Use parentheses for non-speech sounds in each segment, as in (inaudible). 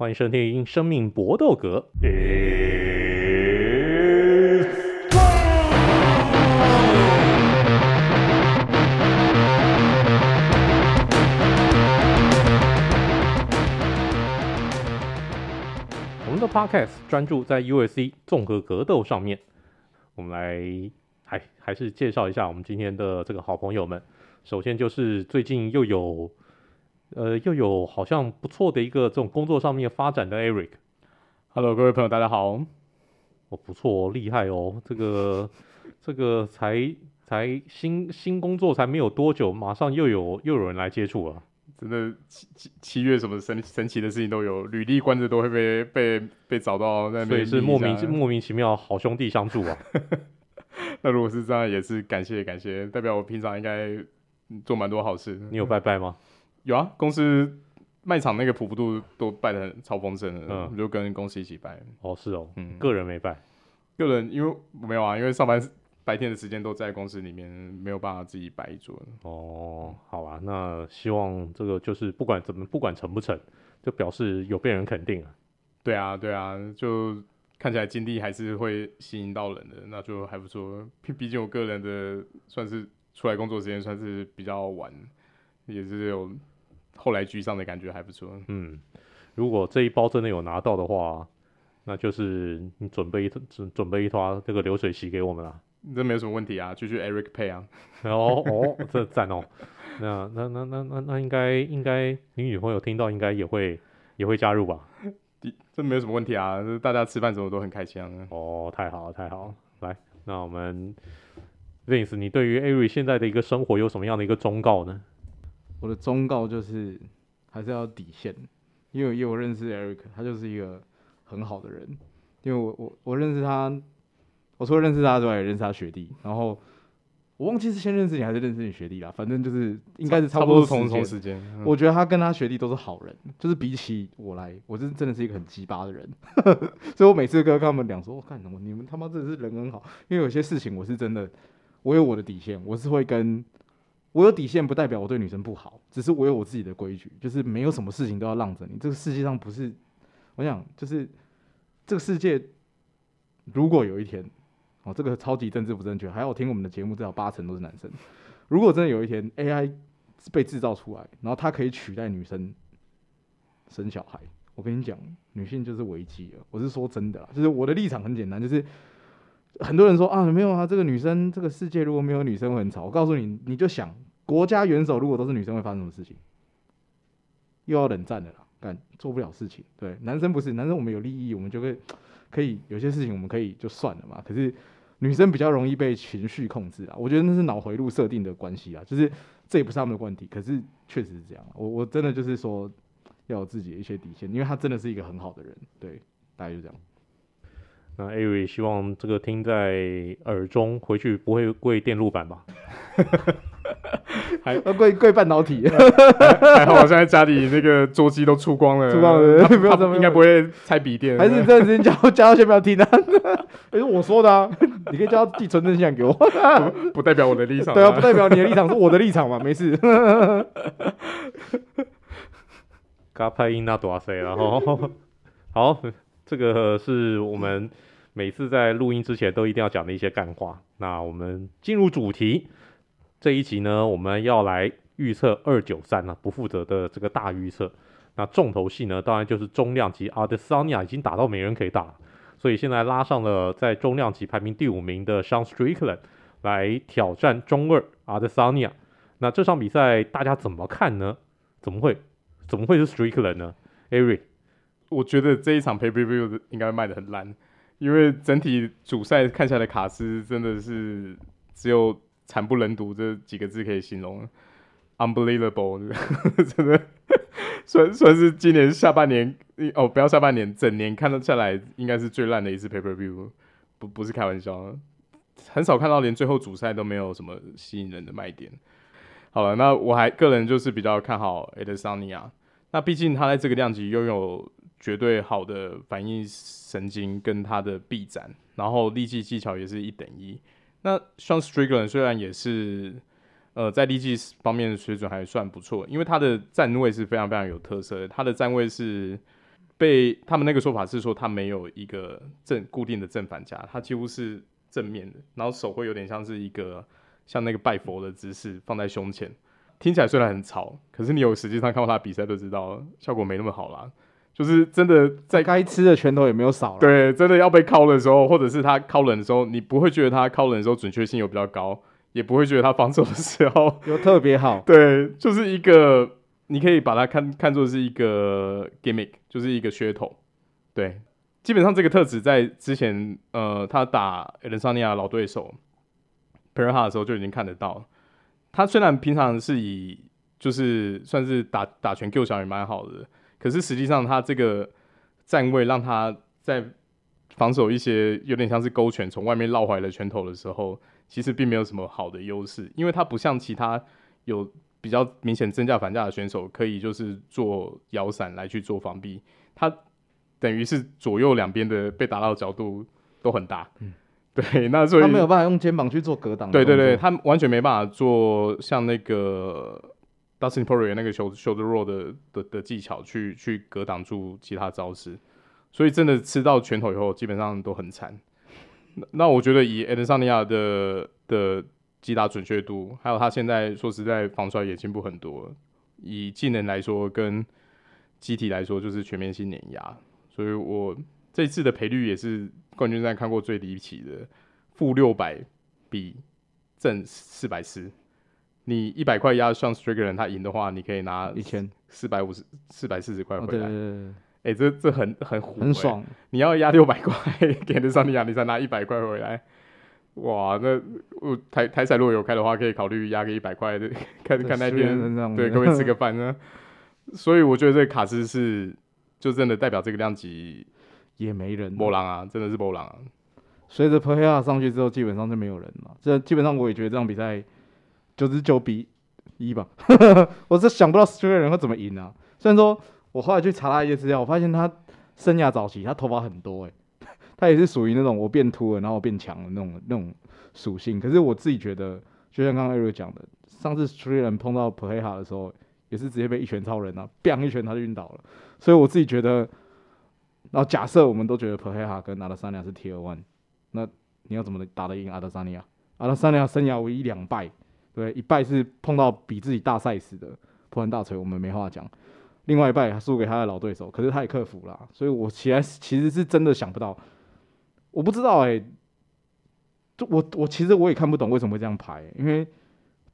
欢迎收听《生命搏斗格》。我们的 Podcast 专注在 UFC 综合格斗上面。我们来还还是介绍一下我们今天的这个好朋友们。首先就是最近又有。呃，又有好像不错的一个这种工作上面发展的 Eric。Hello，各位朋友，大家好。哦，不错哦，厉害哦，这个这个才才新新工作才没有多久，马上又有又有人来接触了。真的七七七月什么神神奇的事情都有，履历关着都会被被被找到在那边，所以是莫名莫名其妙好兄弟相助啊。(laughs) 那如果是这样，也是感谢感谢，代表我平常应该做蛮多好事。你有拜拜吗？有啊，公司卖场那个普普度都拜的很超丰盛的，嗯，就跟公司一起拜。哦，是哦，嗯，个人没拜，个人因为没有啊，因为上班白天的时间都在公司里面，没有办法自己摆一桌。哦，好啊，那希望这个就是不管怎么，不管成不成，就表示有被人肯定啊。对啊，对啊，就看起来经历还是会吸引到人的，那就还不错。毕毕竟我个人的算是出来工作时间算是比较晚，也是有。后来居上的感觉还不错。嗯，如果这一包真的有拿到的话，那就是你准备一准准备一坨这个流水席给我们了。这没有什么问题啊，就去 Eric Pay 啊。哦哦，这赞哦。那那那那那那应该应该你女朋友听到应该也会也会加入吧？这没有什么问题啊，大家吃饭什么都很开心啊。哦，太好了太好了。来，那我们 Vince，你对于 Eric 现在的一个生活有什么样的一个忠告呢？我的忠告就是，还是要底线，因为因为我认识 Eric，他就是一个很好的人，因为我我我认识他，我除了认识他之外，也认识他学弟，然后我忘记是先认识你还是认识你学弟啦，反正就是应该是差不多同同时间。我觉得他跟他学弟都是好人，就是比起我来，我是真的是一个很鸡巴的人，(laughs) 所以我每次跟他们讲说，我干什么？你们他妈真的是人很好，因为有些事情我是真的，我有我的底线，我是会跟。我有底线不代表我对女生不好，只是我有我自己的规矩，就是没有什么事情都要让着你。这个世界上不是，我想就是这个世界，如果有一天，哦，这个超级政治不正确，还要听我们的节目，至少八成都是男生。如果真的有一天 AI 被制造出来，然后它可以取代女生生小孩，我跟你讲，女性就是危机了。我是说真的，就是我的立场很简单，就是。很多人说啊，没有啊，这个女生，这个世界如果没有女生会很吵。我告诉你，你就想国家元首如果都是女生会发生什么事情？又要冷战的啦，干做不了事情。对，男生不是男生，我们有利益，我们就会可以有些事情我们可以就算了嘛。可是女生比较容易被情绪控制啊，我觉得那是脑回路设定的关系啊，就是这也不是他们的问题，可是确实是这样。我我真的就是说要有自己的一些底线，因为他真的是一个很好的人。对，大概就这样。那艾瑞希望这个听在耳中，回去不会跪电路板吧？(laughs) 还要跪跪半导体？(laughs) 还好我现在家里那个桌机都出光了，出光了，不要这，应该不会拆笔电。还是这段时间叫 (laughs) 叫他先不要听啊？哎，是我说的啊，你可以叫他寄存真相给我不，不代表我的立场。对啊，不代表你的立场是我的立场嘛，没事。嘎拍音那多少岁然后好，这个是我们。每次在录音之前都一定要讲的一些干话。那我们进入主题，这一集呢，我们要来预测二九三呢，不负责的这个大预测。那重头戏呢，当然就是中量级阿德桑尼亚已经打到没人可以打，所以现在拉上了在中量级排名第五名的 Sean Strickland 来挑战中二阿德桑尼亚。那这场比赛大家怎么看呢？怎么会怎么会是 Strickland 呢？Eric，我觉得这一场 paper view 应该卖得很烂。因为整体主赛看下来，卡斯真的是只有惨不忍睹这几个字可以形容，unbelievable，(laughs) 真的算算是今年下半年哦，不要下半年，整年看得下来应该是最烂的一次 paper view，不不是开玩笑，很少看到连最后主赛都没有什么吸引人的卖点。好了，那我还个人就是比较看好 Adesanya，那毕竟他在这个量级拥有。绝对好的反应神经跟他的臂展，然后力技技巧也是一等一。那像 Strickland 虽然也是呃在力技方面的水准还算不错，因为他的站位是非常非常有特色的。他的站位是被他们那个说法是说，他没有一个正固定的正反夹，他几乎是正面的，然后手会有点像是一个像那个拜佛的姿势放在胸前。听起来虽然很潮，可是你有实际上看过他比赛都知道，效果没那么好啦。就是真的在该吃的拳头也没有少了。对，真的要被敲的时候，或者是他敲人的时候，你不会觉得他敲人的时候准确性有比较高，也不会觉得他防守的时候 (laughs) 有特别好。对，就是一个。你可以把它看看作是一个 gimmick，就是一个噱头。对，基本上这个特质在之前，呃，他打 Adesanya 老对手 Pereira 的时候就已经看得到。他虽然平常是以就是算是打打拳 Q 小也蛮好的，可是实际上他这个站位让他在防守一些有点像是勾拳从外面绕回来的拳头的时候，其实并没有什么好的优势，因为他不像其他有。比较明显增价反价的选手，可以就是做摇闪来去做防避，他等于是左右两边的被打到的角度都很大，嗯，对，那所以他没有办法用肩膀去做格挡，对对对，他完全没办法做像那个 Dustin Poirier 那个 shoulder roll 的的的技巧去去格挡住其他招式，所以真的吃到拳头以后，基本上都很惨。那那我觉得以 Adesanya 的的。击打准确度，还有他现在说实在防摔也进步很多。以技能来说，跟机体来说，就是全面性碾压。所以我这次的赔率也是冠军战看过最离奇的，负六百比正四百四。你一百块压上 Strickland 他赢的话，你可以拿一千四百五十四百四十块回来。哎、欸，这这很很虎、欸，很爽。你要压六百块给得上你亚，你才拿一百块回来。哇，那我台台彩如果有开的话，可以考虑压个一百块的，看看那边，对，可不可以吃个饭呢？所以我觉得这个卡斯是就真的代表这个量级也没人，波浪啊，真的是波浪啊。随着佩亚上去之后，基本上就没有人了。这基本上我也觉得这场比赛九十九比一吧，(laughs) 我是想不到这个人会怎么赢啊。虽然说我后来去查他一些资料，我发现他生涯早期他头发很多哎、(laughs) 他也是属于那种我变秃了，然后我变强的那种那种属性。可是我自己觉得，就像刚刚 Eric 讲的，上次 Stray 人碰到 Pereira 的时候，也是直接被一拳超人啊 b 两一拳他就晕倒了。所以我自己觉得，然后假设我们都觉得 Pereira 跟阿德萨尼亚是 Tier One，那你要怎么打得赢阿德萨尼亚？阿德萨尼亚生涯唯一两败，对，一败是碰到比自己大 size 的破烂大锤，我们没话讲。另外一败输给他的老对手，可是他也克服了。所以我其实其实是真的想不到。我不知道哎、欸，我我其实我也看不懂为什么会这样排、欸，因为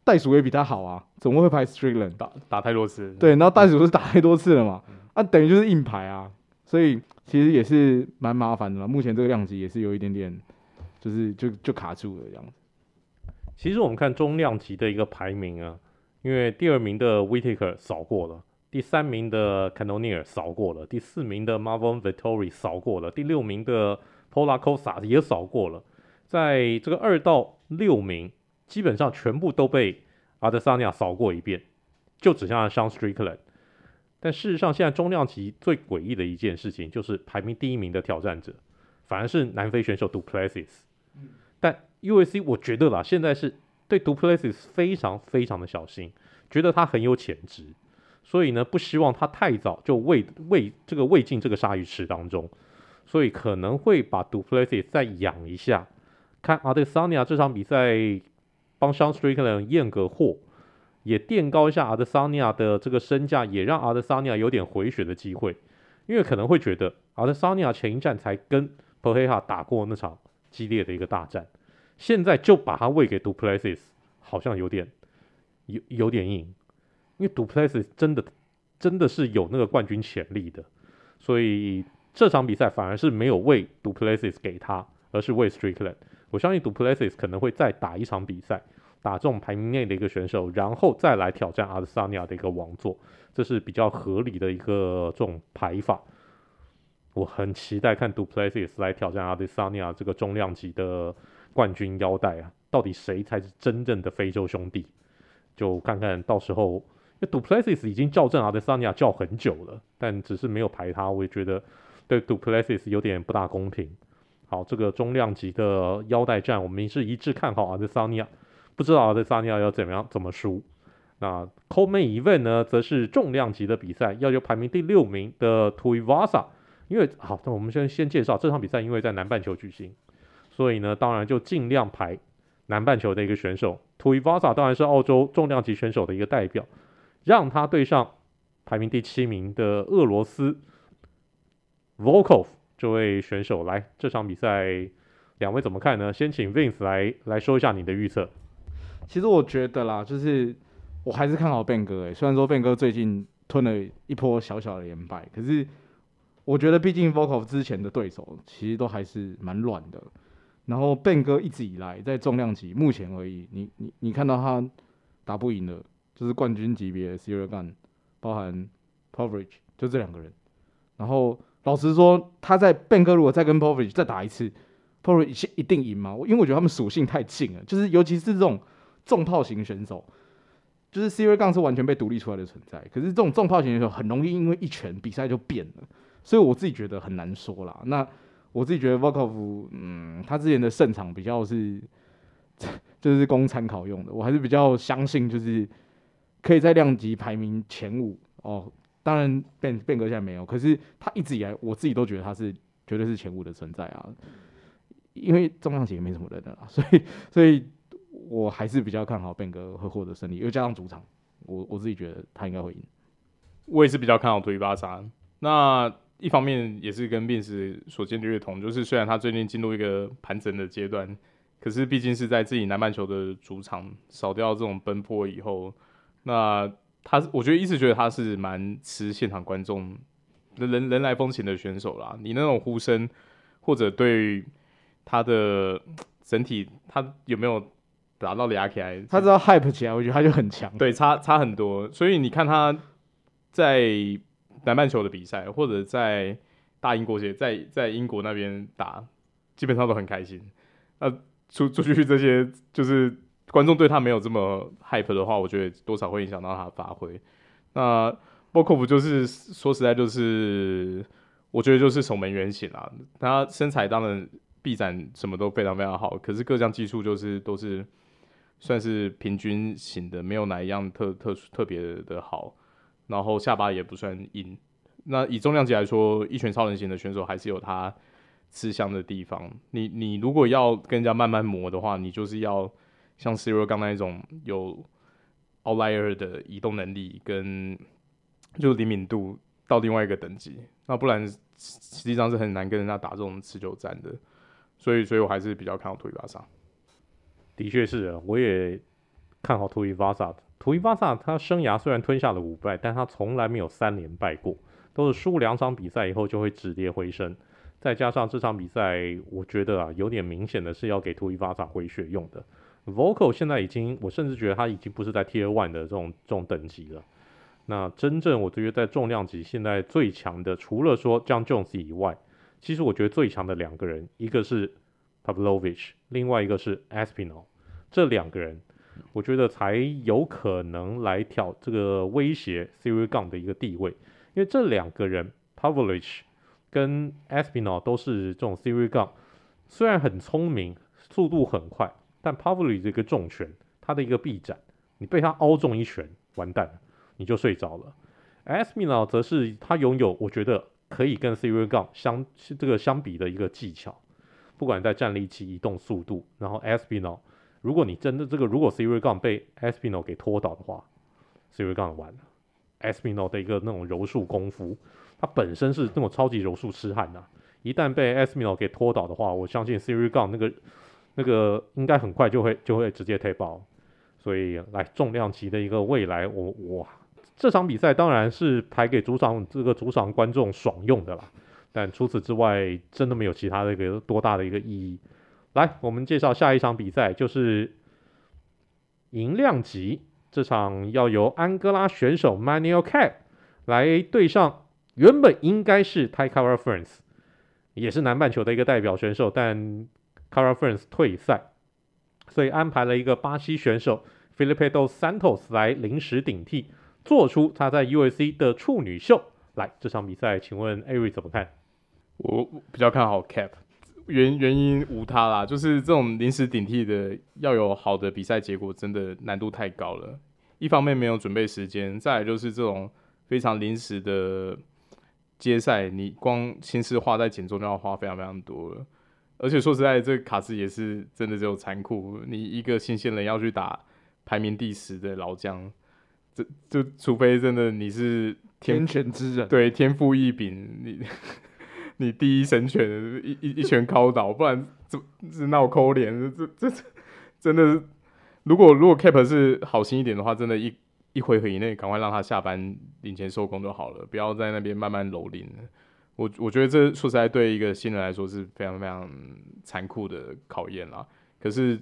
袋鼠也比他好啊，怎么会排 Strickland 打打太多次？对，然后袋鼠是打太多次了嘛，嗯、啊，等于就是硬排啊，所以其实也是蛮麻烦的嘛。目前这个量级也是有一点点，就是就就卡住了这样子。其实我们看中量级的一个排名啊，因为第二名的 Whittaker 扫过了，第三名的 Cannonier 扫过了，第四名的 Marvin Vittori 扫过了，第六名的。Paulo Costa 也扫过了，在这个二到六名基本上全部都被阿德萨尼亚扫过一遍，就只剩下 Sean Strickland。但事实上，现在中量级最诡异的一件事情就是排名第一名的挑战者反而是南非选手 Du Plessis。但 UAC，我觉得啦，现在是对 Du Plessis 非常非常的小心，觉得他很有潜质，所以呢不希望他太早就喂喂这个喂进这个鲨鱼池当中。所以可能会把 Du Plessis 再养一下，看阿德桑尼亚这场比赛帮 Sean Strickland 验个货，也垫高一下阿德桑尼亚的这个身价，也让阿德桑尼亚有点回血的机会。因为可能会觉得阿德桑尼亚前一战才跟 Pereira 打过那场激烈的一个大战，现在就把他喂给 Du Plessis，好像有点有有点硬，因为 Du Plessis 真的真的是有那个冠军潜力的，所以。这场比赛反而是没有喂 Du Plessis 给他，而是喂 Strickland。我相信 Du Plessis 可能会再打一场比赛，打这种排名内的一个选手，然后再来挑战阿德萨尼亚的一个王座，这是比较合理的一个这种排法。我很期待看 Du Plessis 来挑战阿德萨尼亚这个重量级的冠军腰带啊，到底谁才是真正的非洲兄弟？就看看到时候，因为 Du Plessis 已经叫正阿德萨尼亚叫很久了，但只是没有排他，我也觉得。对 Du Plessis 有点不大公平。好，这个中量级的腰带战，我们是一致看好阿德萨尼亚，不知道阿德萨尼亚要怎么样怎么输。那 Co-Main Event 呢，则是重量级的比赛，要由排名第六名的 Tuivasa 因为好，那我们先先介绍这场比赛，因为在南半球举行，所以呢，当然就尽量排南半球的一个选手。Tuivasa 当然是澳洲重量级选手的一个代表，让他对上排名第七名的俄罗斯 Volkov 这位选手。来，这场比赛两位怎么看呢？先请 Vince 来来说一下你的预测。其实我觉得啦，就是我还是看好变哥诶，虽然说变哥最近吞了一波小小的连败，可是我觉得毕竟 Volkov 之前的对手其实都还是蛮软的。然后 Ben 哥一直以来在重量级，目前而已，你你你看到他打不赢的，就是冠军级别的 Ciryl Gane，包含 Povridge，就这两个人。然后老实说，他在 Ben 哥如果再跟 Povridge 再打一次，Povridge 一定赢吗？因为我觉得他们属性太近了，就是尤其是这种。重炮型选手，就是 Ciryl Gane 是完全被独立出来的存在。可是这种重炮型选手很容易因为一拳比赛就变了，所以我自己觉得很难说啦。那我自己觉得 Vokov，嗯，他之前的胜场比较是，(laughs) 就是供参考用的。我还是比较相信，就是可以在量级排名前五哦。当然变变革现在没有，可是他一直以来，我自己都觉得他是绝对是前五的存在啊。因为重量级也没什么人的啦，(laughs) 所以所以。我还是比较看好变革会获得胜利，又加上主场，我我自己觉得他应该会赢。我也是比较看好图伊巴萨。那一方面也是跟 Vince 所见略同，就是虽然他最近进入一个盘整的阶段，可是毕竟是在自己南半球的主场，少掉这种奔波以后，那他我觉得一直觉得他是蛮吃现场观众人人人来风情的选手啦。你那种呼声，或者对他的整体，他有没有？达到俩起来，他只要 hype 起来，我觉得他就很强。对，差差很多。所以你看他在南半球的比赛，或者在大英国协，在在英国那边打，基本上都很开心。那出出去这些，就是观众对他没有这么 hype 的话，我觉得多少会影响到他的发挥。那 Volkov 就是说实在，就是我觉得就是守门员型啦。他身材当然臂展什么都非常非常好，可是各项技术就是都是。算是平均型的，没有哪一样特特殊特别的好，然后下巴也不算硬。那以重量级来说，一拳超人型的选手还是有他吃香的地方。你你如果要跟人家慢慢磨的话，你就是要像 Cero 刚那一种有 outlier 的移动能力跟就灵敏度到另外一个等级，那不然实际上是很难跟人家打这种持久战的。所以，所以我还是比较看好图伊巴萨。的确是啊，我也看好土伊巴萨的 Tuivasa。Tuivasa 他生涯虽然吞下了五败，但他从来没有三连败过，都是输两场比赛以后就会止跌回升。再加上这场比赛，我觉得啊，有点明显的是要给 Tuivasa 回血用的。Volkov 现在已经，我甚至觉得他已经不是在 Tier One 的这种这种等级了。那真正我觉得在重量级现在最强的，除了说 Jon Jones 以外，其实我觉得最强的两个人，一个是 Pavlovich，另外一个是 Aspinall，这两个人，我觉得才有可能来挑这个威胁 Ciryl Gane 的一个地位，因为这两个人 Pavlich 跟 Aspinall 都是这种 Ciryl Gane，虽然很聪明，速度很快，但 Pavlich 这个重拳，他的一个臂展，你被他凹中一拳，完蛋了，你就睡着了。Aspinall 则是他拥有，我觉得可以跟 Ciryl Gane 相这个相比的一个技巧。不管在站立期、移动速度，然后 Aspinall，如果你真的这个，如果 Ciryl Gane 被 Aspinall 给拖倒的话，Ciryl Gane 完了。Espino 的一个那种柔术功夫，他本身是那种超级柔术痴汉呐，一旦被 Espino 给拖倒的话，我相信 Ciryl Gane 那个那个应该很快就会就会直接 tap out。所以来重量级的一个未来，我哇，这场比赛当然是排给主场这个主场观众爽用的啦。但除此之外，真的没有其他的一个多大的一个意义。来，我们介绍下一场比赛，就是银量级这场要由安哥拉选手 Manuel Cap 来对上原本应该是 Tai Kara-France，也是南半球的一个代表选手，但 Kara-France 退赛，所以安排了一个巴西选手 Felipe dos Santos 来临时顶替，做出他在 UFC 的处女秀。来，这场比赛，请问 Ari 怎么看？我比较看好 cape 原原因无他啦，就是这种临时顶替的要有好的比赛结果，真的难度太高了。一方面没有准备时间，再来就是这种非常临时的接赛，你光心思花在减重就要花非常非常多了。而且说实在，这个卡斯也是真的只有残酷。你一个新鲜人要去打排名第十的老将，这就除非真的你是天选之人，对，天赋异禀，你你第一神拳一一一拳敲倒，不然怎是闹抠脸，这这这真的是。如果如果 Cap 是好心一点的话，真的一，一回合以内赶快让他下班领钱收工就好了，不要在那边慢慢蹂躏。我我觉得这说实在对一个新人来说是非常非常残酷的考验啦。可是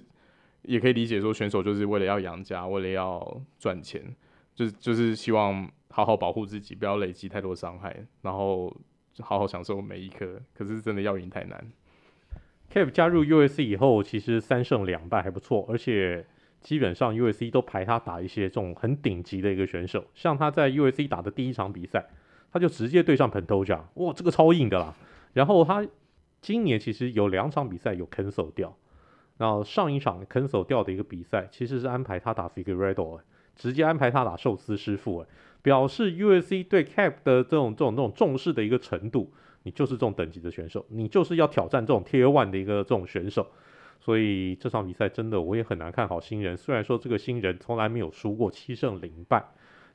也可以理解说，选手就是为了要养家，为了要赚钱，就是就是希望好好保护自己，不要累积太多伤害，然后就好好享受每一刻。可是真的要赢太难。Cap 加入 USC 以后，其实三胜两败还不错，而且。基本上 U.S.C. 都排他打一些这种很顶级的一个选手，像他在 U.S.C. 打的第一场比赛，他就直接对上 p e n t o j a 哇，这个超硬的啦。然后他今年其实有两场比赛有 cancel 掉，然后上一场 cancel 掉的一个比赛，其实是安排他打 Figueiredo，直接安排他打寿司师傅，表示 UFC 对 Cap 的这种这种这种重视的一个程度，你就是这种等级的选手，你就是要挑战这种 Tier One 的一个这种选手。所以这场比赛真的我也很难看好新人。虽然说这个新人从来没有输过七胜零败，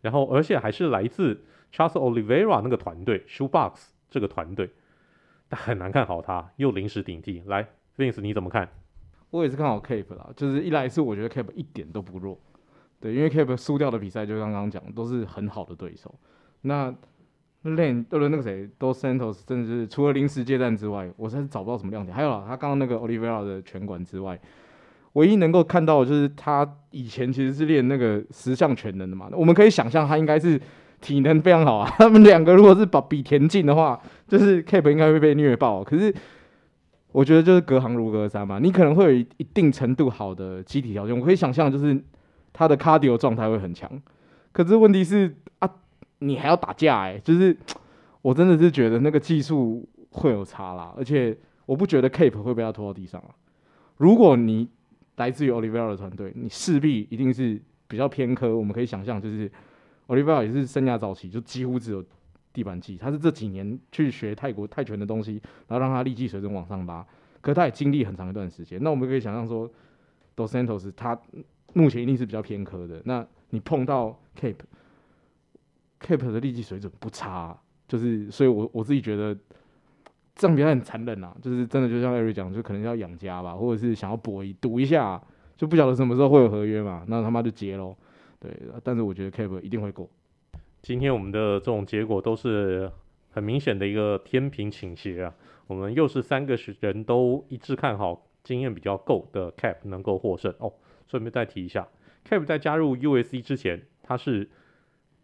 然后而且还是来自 Charles Oliveira 那个团队，Shoo Box 这个团队，但很难看好他又临时顶替。来，Vince 你怎么看？我也是看好 Cap 啦，就是一来是我觉得 Cap 一点都不弱，对，因为 Cap 输掉的比赛就刚刚讲都是很好的对手。那 Len 对了，那个谁，Dos Santos，真的是除了临时接战之外，我实在是找不到什么亮点。还有啊，他刚刚那个 Olivera 的拳馆之外，唯一能够看到的就是他以前其实是练那个十项全能的嘛。我们可以想象他应该是体能非常好啊。他们两个如果是把比田径的话，就是 Cap 应该会被虐爆。可是我觉得就是隔行如隔山嘛，你可能会有一定程度好的机体条件，我可以想象就是他的 cardio 状态会很强。可是问题是啊。你还要打架哎、就是我真的是觉得那个技术会有差啦，而且我不觉得 Cape 会被他拖到地上啊。如果你来自于 Oliver 的团队，你势必一定是比较偏科。我们可以想象，就是 Oliver 也是生涯早期就几乎只有地板技，他是这几年去学泰国泰拳的东西，然后让他力技水准往上拉。可他也经历很长一段时间，那我们可以想象说，Dos Santos 他目前一定是比较偏科的。那你碰到 Cap。Cap 的力气水准不差，就是所以我，我我自己觉得这样比较很残忍啊，就是真的就像 Eric 讲，就可能要养家吧，或者是想要搏一赌一下，就不晓得什么时候会有合约嘛，那他妈就结喽。对，但是我觉得 Cape 一定会过。今天我们的这种结果都是很明显的一个天平倾斜啊，我们又是三个人都一致看好经验比较够的 Cap 能够获胜哦。顺便再提一下，Cap 在加入 USC 之前，他是。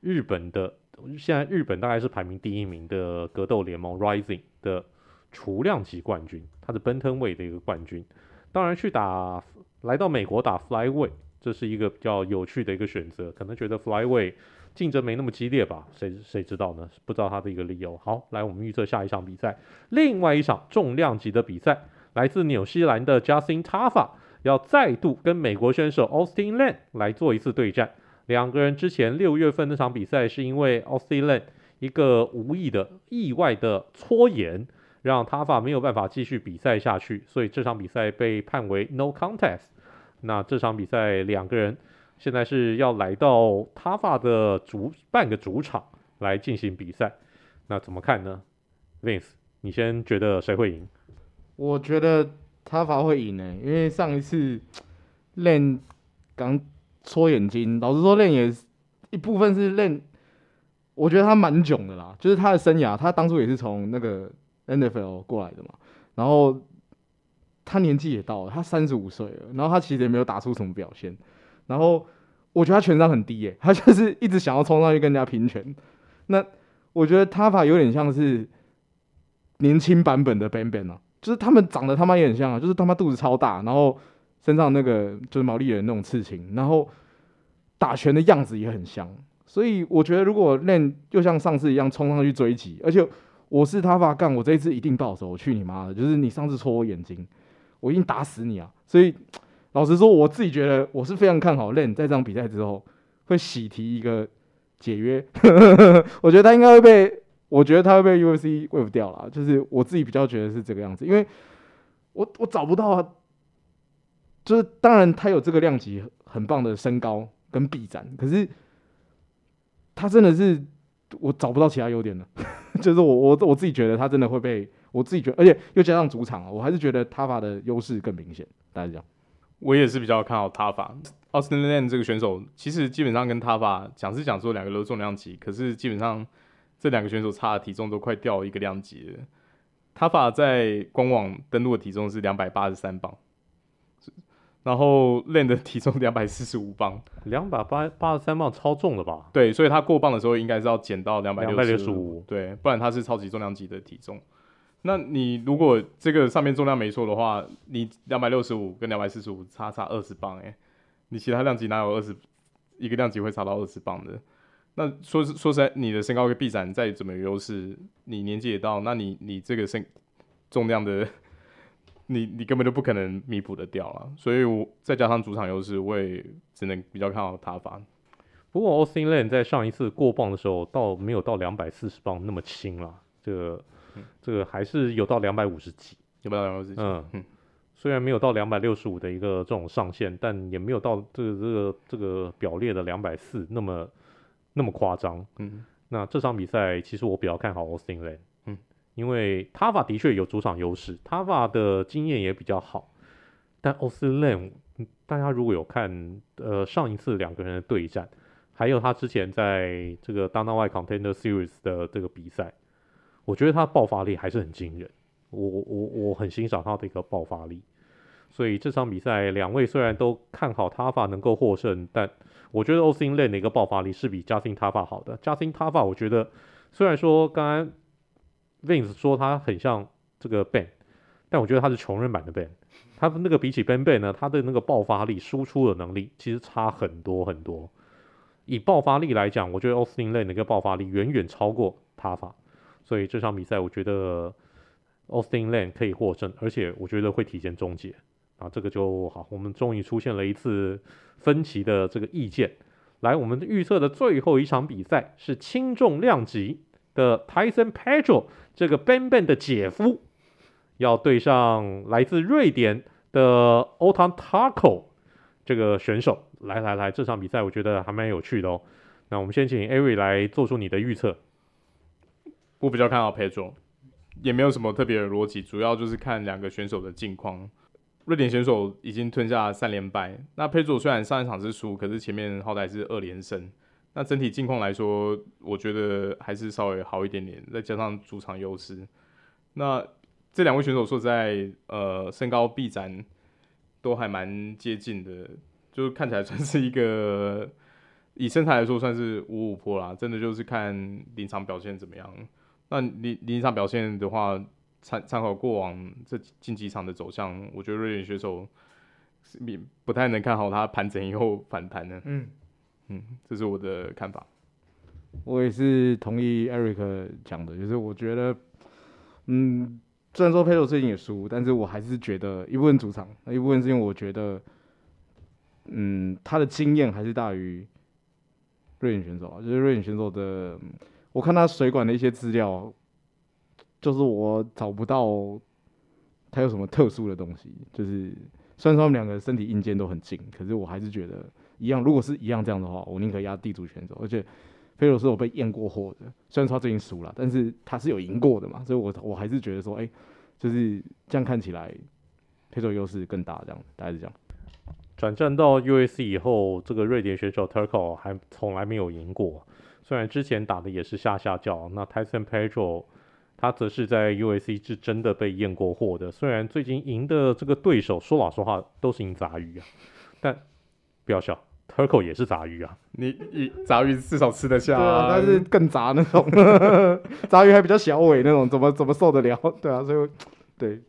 日本的现在日本大概是排名第一名的格斗联盟 Rising 的雏量级冠军，他是 Benton Way 的一个冠军。当然去打来到美国打 Flyweight，这是一个比较有趣的一个选择。可能觉得 Flyweight 竞争没那么激烈吧？谁谁知道呢？不知道他的一个理由。好，来我们预测下一场比赛，另外一场重量级的比赛，来自纽西兰的 Justin Tafa 要再度跟美国选手 Austin Lane 来做一次对战。两个人之前六月份那场比赛是因为 Austin Lane 一个无意的意外的搓延，让 Tafa 没有办法继续比赛下去，所以这场比赛被判为 No Contest。那这场比赛两个人现在是要来到 Tafa 的主半个主场来进行比赛，那怎么看呢？Vince，你先觉得谁会赢？我觉得 Tafa 会赢呢、因为上一次 (tsk) Lane 刚。戳眼睛，老实说，练也一部分是练，我觉得他蛮囧的啦。就是他的生涯，他当初也是从那个 NFL 过来的嘛。然后他年纪也到了，他三十五岁了，然后他其实也没有打出什么表现。然后我觉得他拳商很低耶、(laughs) 他就是一直想要冲上去跟人家拼拳。那我觉得他法有点像是年轻版本的 Bam Bam 啊，就是他们长得他妈也很像啊，就是他妈肚子超大，然后。身上那个就是毛利人那种刺青，然后打拳的样子也很像，所以我觉得如果练就像上次一样冲上去追击，而且我是他爸干，我这一次一定报仇，我去你妈的！就是你上次戳我眼睛，我一定打死你啊！所以老实说，我自己觉得我是非常看好练在这场比赛之后会喜提一个解约，(laughs) 我觉得他应该会被我觉得他会被 UFC wave 掉了，就是我自己比较觉得是这个样子，因为我我找不到啊，就是当然他有这个量级很棒的身高跟臂展，可是他真的是我找不到其他优点了，(laughs) 就是我我我自己觉得他真的会被我自己觉得，而且又加上主场，我还是觉得 Tafa 的优势更明显，大家讲。我也是比较看好 Tafa Austin Lane 这个选手，其实基本上跟 Tafa 讲是讲说两个都重量级，可是基本上。这两个选手差的体重都快掉一个量级了。Tafa 在官网登录的体重是两百八十三磅，然后 Lane 的体重 (laughs) 两百四十五磅，两百八八十三磅超重了吧？对，所以他过磅的时候应该是要减到两百六十五，对，不然他是超级重量级的体重。那你如果这个上面重量没错的话，你两百六十五跟两百四十五差差二十磅，诶，你其他量级哪有二十一个量级会差到二十磅的？那说说实在，你的身高跟臂展再怎么有优势，你年纪也到，那你你这个身重量的，你你根本就不可能弥补的掉了。所以我再加上主场优势，我也只能比较看好塔法。不过 Austin Lane 在上一次过磅的时候，倒没有到两百四十磅那么轻了，这个、嗯、这个还是有到两百五十几，有没有两百五十几？嗯嗯，虽然没有到两百六十五的一个这种上限，但也没有到这个这个这个表列的两百四那么。那么夸张，嗯，那这场比赛其实我比较看好 Austin Lane，嗯，因为 Tava 的确有主场优势，Tava 的经验也比较好，但 Austin Lane，大家如果有看，呃，上一次两个人的对战，还有他之前在这个 Dana White Contender Series 的这个比赛，我觉得他爆发力还是很惊人，我我我很欣赏他的一个爆发力，所以这场比赛两位虽然都看好 Tafa 能够获胜，但我觉得 Austin Lane 的一个爆发力是比 Justin Tafa 好的。Justin Tafa 我觉得虽然说刚刚 Vince 说他很像这个 Ben，但我觉得他是穷人版的 Ben。他那个比起 Ben Ben 呢，他的那个爆发力、输出的能力其实差很多很多。以爆发力来讲，我觉得 Austin Lane 的一个爆发力远远超过 Tafa，所以这场比赛我觉得 Austin Lane 可以获胜，而且我觉得会提前终结。啊，这个就好，我们终于出现了一次分歧的这个意见。来，我们预测的最后一场比赛是轻重量级的 Tyson Pedro 这个 Ben Ben 的姐夫，要对上来自瑞典的 o t a n Taco 这个选手。来来来，这场比赛我觉得还蛮有趣的哦。那我们先请 Ari 来做出你的预测。我比较看好 Pedro，也没有什么特别的逻辑，主要就是看两个选手的近况。瑞典选手已经吞下三连败，那佩佐虽然上一场是输，可是前面好歹是二连胜。那整体境况来说，我觉得还是稍微好一点点，再加上主场优势。那这两位选手说实在，呃，身高臂展都还蛮接近的，就看起来算是一个以身材来说算是五五波啦。真的就是看临场表现怎么样。那临临场表现的话。参参考过往这近几场的走向，我觉得瑞典选手是不太能看好他盘整以后反弹的。嗯嗯，这是我的看法。我也是同意 Eric 讲的，就是我觉得，嗯，虽然说佩罗最近也输，但是我还是觉得一部分主场，那一部分是因为我觉得，嗯，他的经验还是大于瑞典选手啊。就是瑞典选手的，我看他水管的一些资料。就是我找不到他有什么特殊的东西，就是虽然说他们两个身体硬件都很近，可是我还是觉得一样。如果是一样这样的话，我宁可压地主选手。而且菲罗是有被验过货的，虽然说他最近输了，但是他是有赢过的嘛，所以我我还是觉得说，哎、就是这样看起来，菲罗优势更大，这样大概是这样。转战到 U.S. 以后，这个瑞典选手 Turco 还从来没有赢过，虽然之前打的也是下下叫，那 Tyson Pedro。他则是在 UFC 是真的被验过货的，虽然最近赢的这个对手说老实话都是赢杂鱼啊，但不要笑，Turco 也是杂鱼啊，你你杂鱼至少吃得下，啊，但是更杂那种，(laughs) 杂鱼还比较小尾那种，怎么怎么受得了？对啊，所以对，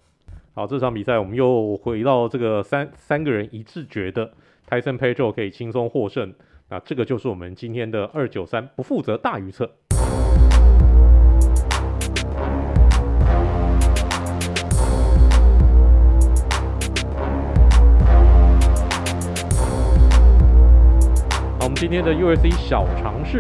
好，这场比赛我们又回到这个三三个人一致觉得 Tyson Pedro 可以轻松获胜，那这个就是我们今天的二九三不负责大预测。今天的 UFC 小尝试，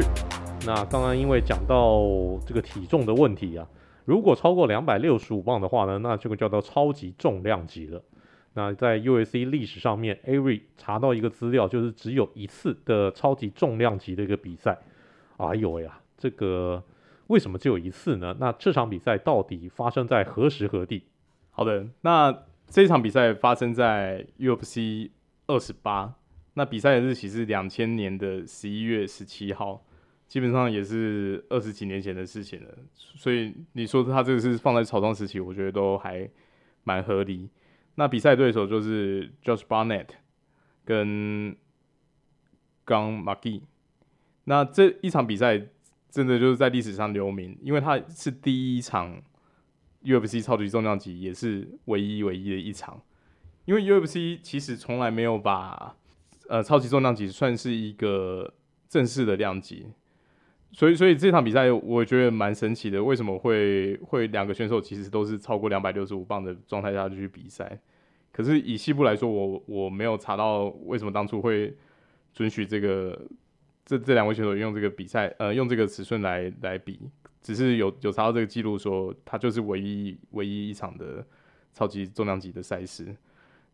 那刚刚因为讲到这个体重的问题啊，如果超过两百六十五磅的话呢，那这个叫做超级重量级了。那在 UFC 历史上面，Avery 查到一个资料，就是只有一次的超级重量级的一个比赛。哎呦喂啊，这个为什么只有一次呢？那这场比赛到底发生在何时何地？好的，那这场比赛发生在 UFC 二十八。那比赛的日期是两千年的十一月十七号，基本上也是二十几年前的事情了。所以你说他这个是放在草创时期，我觉得都还蛮合理。那比赛对手就是 Josh Barnett 跟 g a n m a g i。那这一场比赛真的就是在历史上留名，因为它是第一场 UFC 超级重量级，也是唯一唯一的一场。因为 UFC 其实从来没有把呃，超级重量级算是一个正式的量级，所以所以这场比赛我觉得蛮神奇的。为什么会会两个选手其实都是超过两百六十五磅的状态下去比赛？可是以西部来说，我我没有查到为什么当初会准许这个这这两位选手用这个比赛呃用这个尺寸来来比，只是有有查到这个记录说他就是唯一唯一一场的超级重量级的赛事。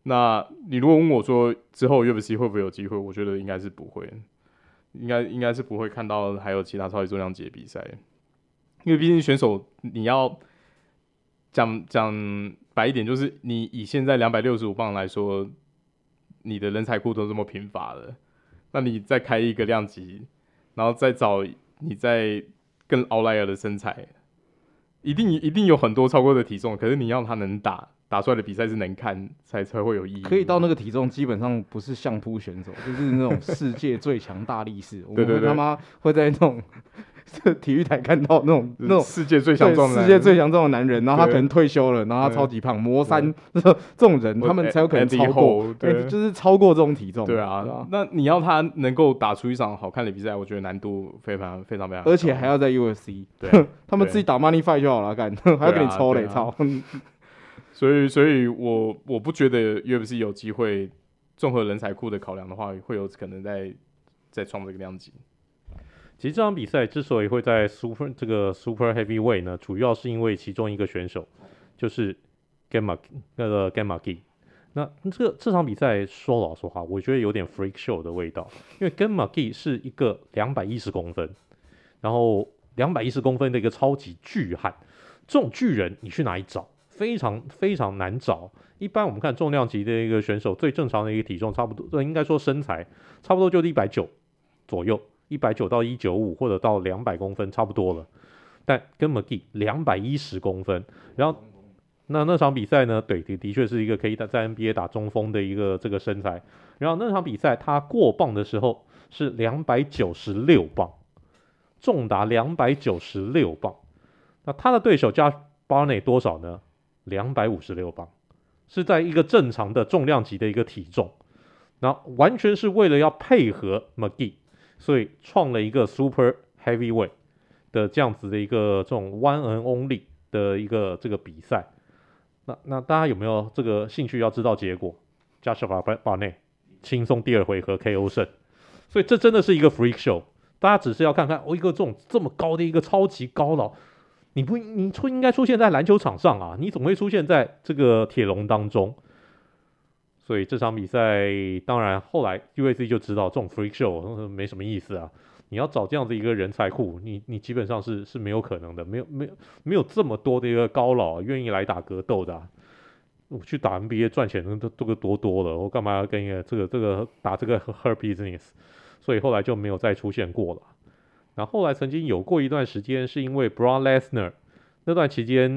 那你如果问我说之后 UFC 会不会有机会？我觉得应该是不会，应该应该是不会看到还有其他超级重量级的比赛，因为毕竟选手你要讲讲白一点，就是你以现在两百六十五磅来说，你的人才库都这么贫乏了，那你再开一个量级，然后再找你再更 outlier 的身材，一定一定有很多超过的体重，可是你要他能打。打出来的比赛是能看才才会有意义。可以到那个体重，基本上不是相扑选手，就是那种世界最强大力士。(laughs) 对对对，我们他妈会在那种 (laughs) 体育台看到那种那种世界最强壮、世界最强壮的男人，然后他可能退休了，然后他超级胖，魔山这种人，他们才有可能超过，对，就是超过这种体重。对啊，那你要他能够打出一场好看的比赛，我觉得难度非常非常非常，而且还要在 UFC，对，(laughs) 他们自己打 Money Fight 就好了，干还要给你抽嘞，操！所以，所以我我不觉得 UFC 有机会，综合人才库的考量的话，会有可能在再创这个量级。其实这场比赛之所以会在 Super 这个 Super Heavyweight 呢，主要是因为其中一个选手就是 Gan 那个 Gamma G。那这个这场比赛说老实话，我觉得有点 Freak Show 的味道，因为 Gamma G 是一个两百一十公分，然后两百一十公分的一个超级巨汉，这种巨人你去哪里找？非常非常难找。一般我们看重量级的一个选手，最正常的一个体重差不多，应该说身材差不多就是一百九左右，一百九到一九五或者到两百公分差不多了。但跟 McGee 两百一十公分，然后那那场比赛呢，对的的确是一个可以在在 NBA 打中锋的一个这个身材。然后那场比赛他过磅的时候是两百九十六磅，重达两百九十六磅。那他的对手加 Barnett 多少呢？两百五十六磅，是在一个正常的重量级的一个体重，那完全是为了要配合 McGee，所以创了一个 Super Heavyweight 的这样子的一个这种 One and Only 的一个这个比赛。那那大家有没有这个兴趣要知道结果？Josh Barnett 轻松第二回合 KO 胜，所以这真的是一个 Freak Show。大家只是要看看哦，一个这种这么高的一个超级高佬。你不，你出应该出现在篮球场上啊，你总会出现在这个铁笼当中。所以这场比赛，当然后来 UFC 就知道这种 freak show 没什么意思啊。你要找这样子一个人才库，你你基本上是是没有可能的，没有没有没有这么多的一个高佬愿意来打格斗的。我去打 NBA 赚钱都都个多多了，我干嘛要跟一个这个这个打这个 her business？所以后来就没有再出现过了。然后后来曾经有过一段时间，是因为 Brock Lesnar 那段期间，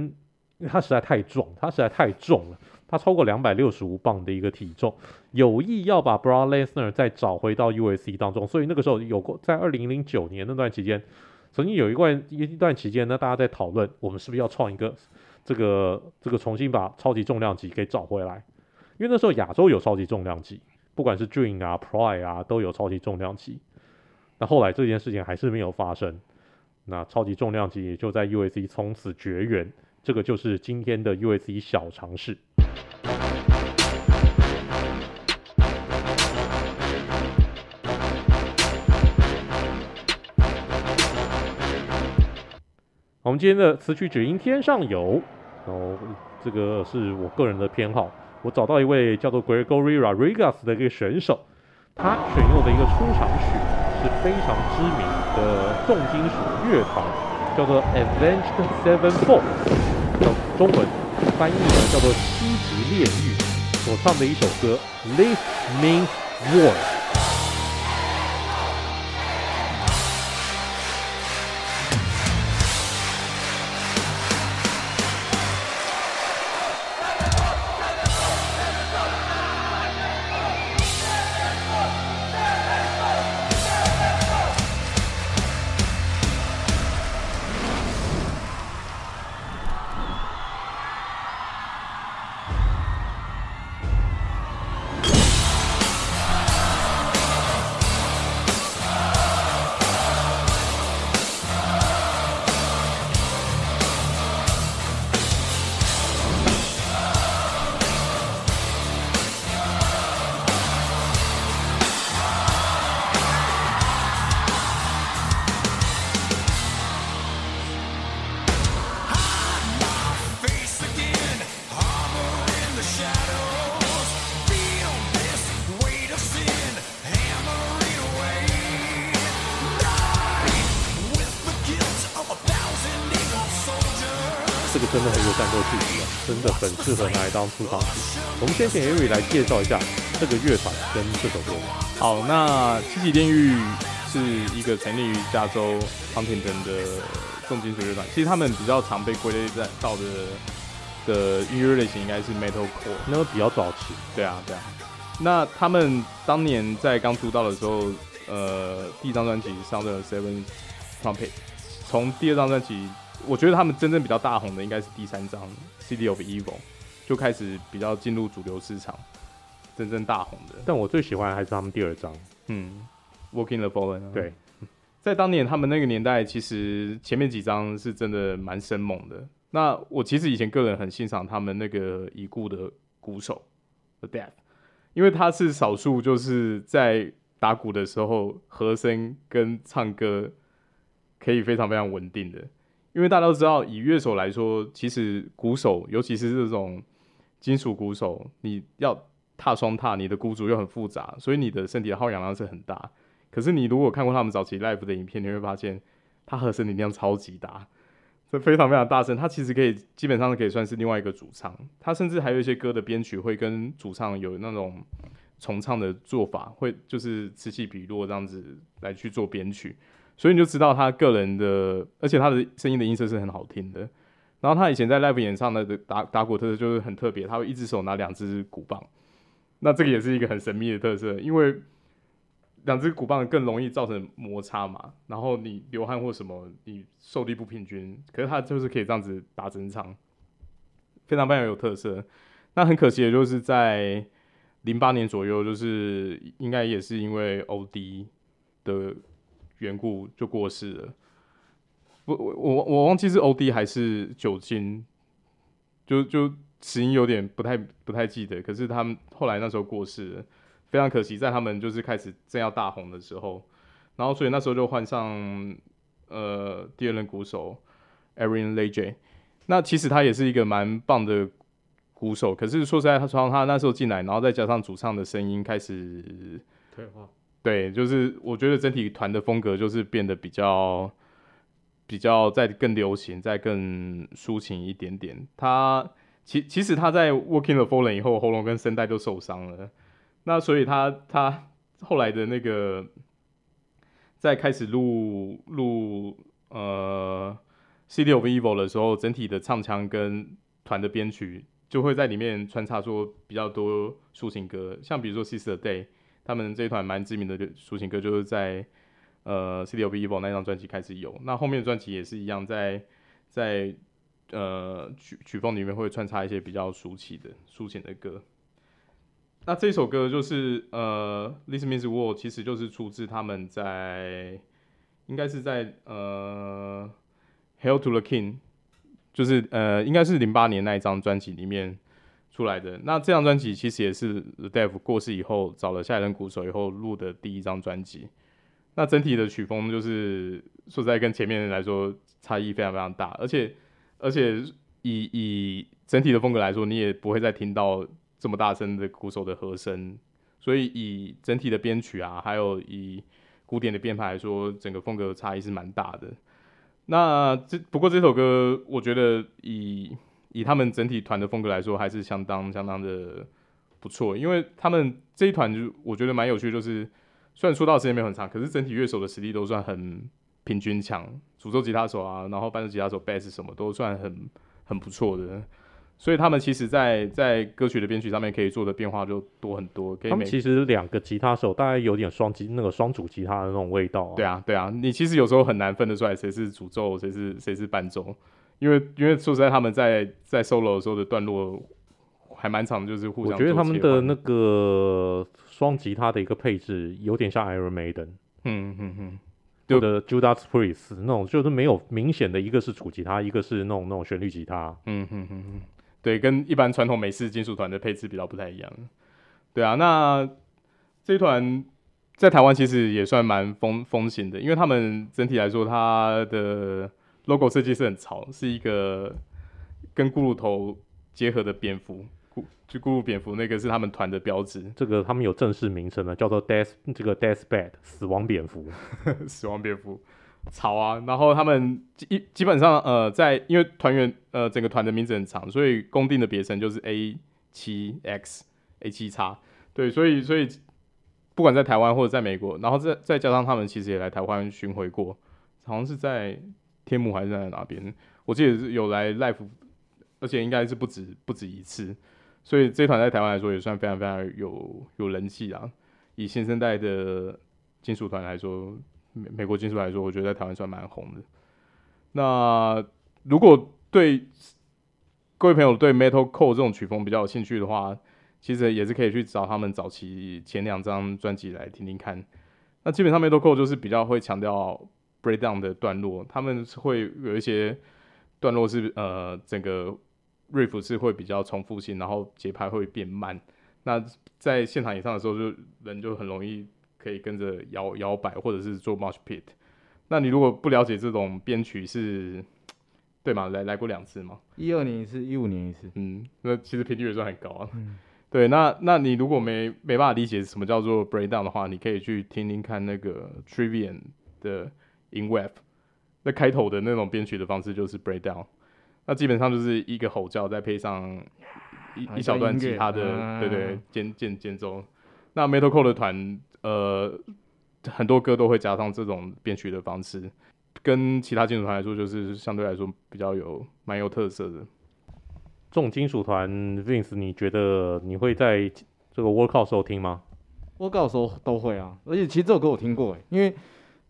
因为他实在太壮，他实在太重了，他超过两百六十五磅的一个体重，有意要把 Brock Lesnar 再找回到 UFC 当中，所以那个时候有过在二零零九年那段期间，曾经有一段一段期间呢，大家在讨论我们是不是要创一个这个这个重新把超级重量级给找回来，因为那时候亚洲有超级重量级，不管是 Dream 啊 Pride 啊都有超级重量级。那后来这件事情还是没有发生，那超级重量级也就在 UFC 从此绝缘，这个就是今天的 UFC 小尝试。我们今天的词曲只应天上有，然后这个是我个人的偏好。我找到一位叫做 Gregory Rodriguez 的一个选手，他选用的一个出场曲是非常知名的重金属乐团，叫做 Avenged Sevenfold，叫中文翻译呢叫做七级炼狱，所唱的一首歌 This Means War。适合拿来当出场曲。我们先请 Eric 来介绍一下这个乐团跟这首歌。好，那七级炼狱是一个成立于加州康廷顿的重金属乐团。其实他们比较常被归类在到的的音乐类型应该是 Metalcore，那个比较早期。对啊，对啊。那他们当年在刚出道的时候，呃，第一张专辑上的 Seven Trumpet，从第二张专辑。我觉得他们真正比较大红的应该是第三张《City of Evil》，就开始比较进入主流市场，真正大红的。但我最喜欢的还是他们第二张，嗯，《，Walking the Fallen》。对，在当年他们那个年代，其实前面几张是真的蛮生猛的。那我其实以前个人很欣赏他们那个已故的鼓手 The Death，因为他是少数就是在打鼓的时候和声跟唱歌可以非常非常稳定的。因为大家都知道，以乐手来说，其实鼓手，尤其是这种金属鼓手，你要踏双踏，你的鼓组又很复杂，所以你的身体的耗氧量是很大。可是你如果看过他们早期 live 的影片，你会发现他和声力量超级大，这非常非常大声。他其实可以基本上可以算是另外一个主唱，他甚至还有一些歌的编曲会跟主唱有那种重唱的做法，会就是此起彼落这样子来去做编曲。所以你就知道他个人的，而且他的声音的音色是很好听的。然后他以前在 live 演唱的打打鼓特色就是很特别，他会一只手拿两只鼓棒。那这个也是一个很神秘的特色，因为两只鼓棒更容易造成摩擦嘛。然后你流汗或什么，你受力不平均。可是他就是可以这样子打整场，非常非常有特色。那很可惜的就是在零八年左右，就是应该也是因为 OD 的。缘故就过世了，我我我我忘记是 OD 还是酒精，就就死因有点不太不太记得。可是他们后来那时候过世了，非常可惜，在他们就是开始正要大红的时候，然后所以那时候就换上呃第二任鼓手 Aaron Legge。那其实他也是一个蛮棒的鼓手，可是说实在，他从他那时候进来，然后再加上主唱的声音开始退化。对，就是我觉得整体团的风格就是变得比较比较再更流行，再更抒情一点点。他其其实他在 Waking the Fallen 以后，喉咙跟声带都受伤了。那所以他他后来的那个在开始录录呃 City of Evil 的时候，整体的唱腔跟团的编曲就会在里面穿插说比较多抒情歌，像比如说 Sister Day。他们这一团蛮知名的抒情歌，就是在呃《City of Evil》那张专辑开始有。那后面的专辑也是一样在，在呃曲曲风里面会穿插一些比较抒情的抒情的歌。那这首歌就是呃《This Means War》，其实就是出自他们在应该是在呃《，Hell to the King》，就是呃应该是零八年那一张专辑里面。出来的。那这张专辑其实也是 The Def 过世以后找了下一任鼓手以后录的第一张专辑。那整体的曲风就是说在跟前面来说差异非常非常大，而且而且以以整体的风格来说，你也不会再听到这么大声的鼓手的和声，所以以整体的编曲啊，还有以古典的编排来说，整个风格差异是蛮大的。那这不过这首歌，我觉得以以他们整体团的风格来说，还是相当相当的不错，因为他们这一团就我觉得蛮有趣，就是虽然出道时间没有很长，可是整体乐手的实力都算很平均强，主奏吉他手啊，然后伴奏吉他手、贝斯什么都算很很不错的。所以他们其实在，在在歌曲的编曲上面可以做的变化就多很多。可以他们其实两个吉他手大概有点双吉那个双主吉他的那种味道、啊。对啊，对啊，你其实有时候很难分得出来谁是主奏，谁是谁是伴奏，因为因为说实在他们在在 solo 的时候的段落还蛮长的，就是互相。我觉得他们的那个双吉他的一个配置有点像 Iron Maiden，嗯嗯嗯，或者 Judas Priest 那种，就是没有明显的一个是主吉他，一个是那种那种旋律吉他。嗯嗯嗯嗯。对，跟一般传统美式金属团的配置比较不太一样。对啊，那这一团在台湾其实也算蛮风风行的，因为他们整体来说，它的 logo 设计是很潮，是一个跟骷髅头结合的蝙蝠，就骷髅蝙蝠那个是他们团的标志。这个他们有正式名称的，叫做 Death，这个 Deathbed 死亡蝙蝠，(laughs) 死亡蝙蝠。吵啊，然后他们基基本上呃，在因为团员呃整个团的名字很长，所以公定的别称就是 A 七 X A 七叉，对，所以所以不管在台湾或者在美国，然后再再加上他们其实也来台湾巡回过，好像是在天母还是在哪边，我记得是有来 l i f e 而且应该是不止不止一次，所以这团在台湾来说也算非常非常有有人气啊，以新生代的金属团来说。美美国金属来说，我觉得在台湾算蛮红的。那如果对各位朋友对 Metalcore 这种曲风比较有兴趣的话，其实也是可以去找他们早期前两张专辑来听听看。那基本上 Metalcore 就是比较会强调 breakdown 的段落，他们会有一些段落是呃整个 riff 是会比较重复性，然后节拍会变慢。那在现场演唱的时候，就人就很容易。可以跟着摇摇摆，或者是做 mosh pit。那你如果不了解这种编曲是，(tsk) 对吗？来来过两次吗？一二年一次，一五年一次。嗯，那其实频率也算很高啊。嗯、对，那那你如果没没办法理解什么叫做 breakdown 的话，你可以去听听看那个 Trivian 的 In Web。那开头的那种编曲的方式就是 breakdown。那基本上就是一个吼叫，再配上一一小段吉他的，啊、对，对对，间间间奏。那 Metalcore 的团。呃，很多歌都会加上这种编曲的方式，跟其他金属团来说，就是相对来说比较有蛮有特色的。这种金属团，Vince，你觉得你会在这个 workout 时候听吗？workout 时候都会啊，而且其实这首歌我听过诶，因为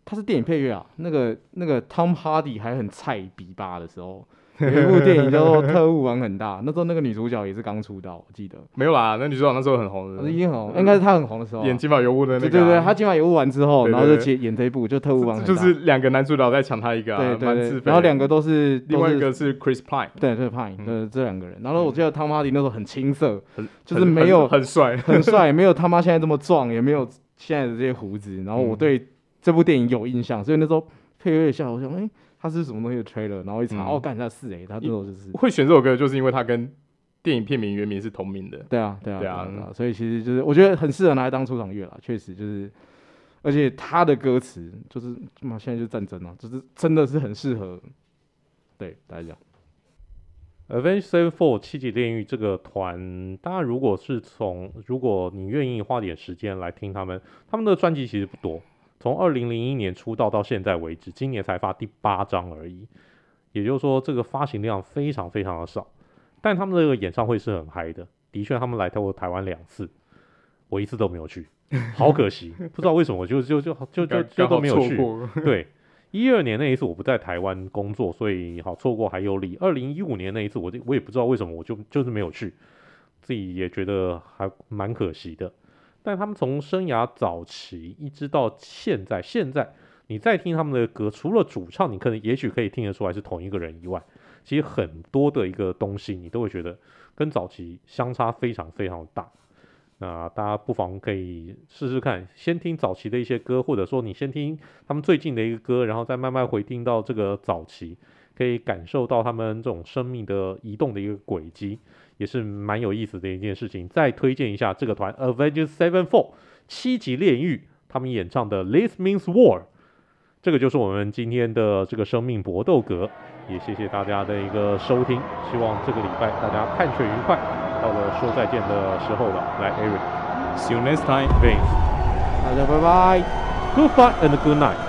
它是电影配乐啊。那个那个 Tom Hardy 还很菜比巴的时候。(laughs) 有一部电影叫做《特务玩很大》，那时候那个女主角也是刚出道，我记得。没有啦，那女主角那时候很红的。已经很红，应该是她很红的时候。演金发尤物的那个。对对对，她金发尤物完之后，然后就接演这一部，就特务玩很大。就是两个男主角在抢她一个。对对对。然后两个都是，另外一个是 Chris Pine。对对 Pine，对这两个人。然后我记得汤马迪那时候很青涩，就是没有很帅，(laughs) 很帅，没有他妈现在这么壮，也没有现在的这些胡子。然后我对这部电影有印象，所以那时候配乐下，我想哎。他是什么东西的 trailer，然后一查，嗯、哦，干他是哎，他这首就是会选这首歌，就是因为他跟电影片名原名是同名的。对啊，对啊，对啊，对啊，所以其实就是我觉得很适合拿来当出场乐啦，确实就是，而且他的歌词就是嘛，现在就是战争嘛，就是真的是很适合对大家讲。Avenged Sevenfold 七级炼狱这个团，大家如果是从如果你愿意花点时间来听他们，他们的专辑其实不多。从二零零一年出道到现在为止，今年才发第八张而已，也就是说，这个发行量非常非常的少。但他们这个演唱会是很嗨的，的确，他们来过台湾两次，我一次都没有去，(laughs) 好可惜，不知道为什么，就就就就就就都没有去。对，一二年那一次我不在台湾工作，所以好错过还有理。二零一五年那一次，我我也不知道为什么，我就就是没有去，自己也觉得还蛮可惜的。但他们从生涯早期一直到现在，现在你再听他们的歌，除了主唱，你可能也许可以听得出来是同一个人以外，其实很多的一个东西你都会觉得跟早期相差非常非常大。那大家不妨可以试试看，先听早期的一些歌，或者说你先听他们最近的一个歌，然后再慢慢回听到这个早期，可以感受到他们这种生命的移动的一个轨迹，也是蛮有意思的一件事情。再推荐一下这个团 Avenged Sevenfold 七级炼狱，他们演唱的 This Means War。这个就是我们今天的这个生命搏斗格，也谢谢大家的一个收听，希望这个礼拜大家看拳愉快。到了说再见的时候了，来，Eric，See you next time，Vince，大家拜拜，Goodbye and good night。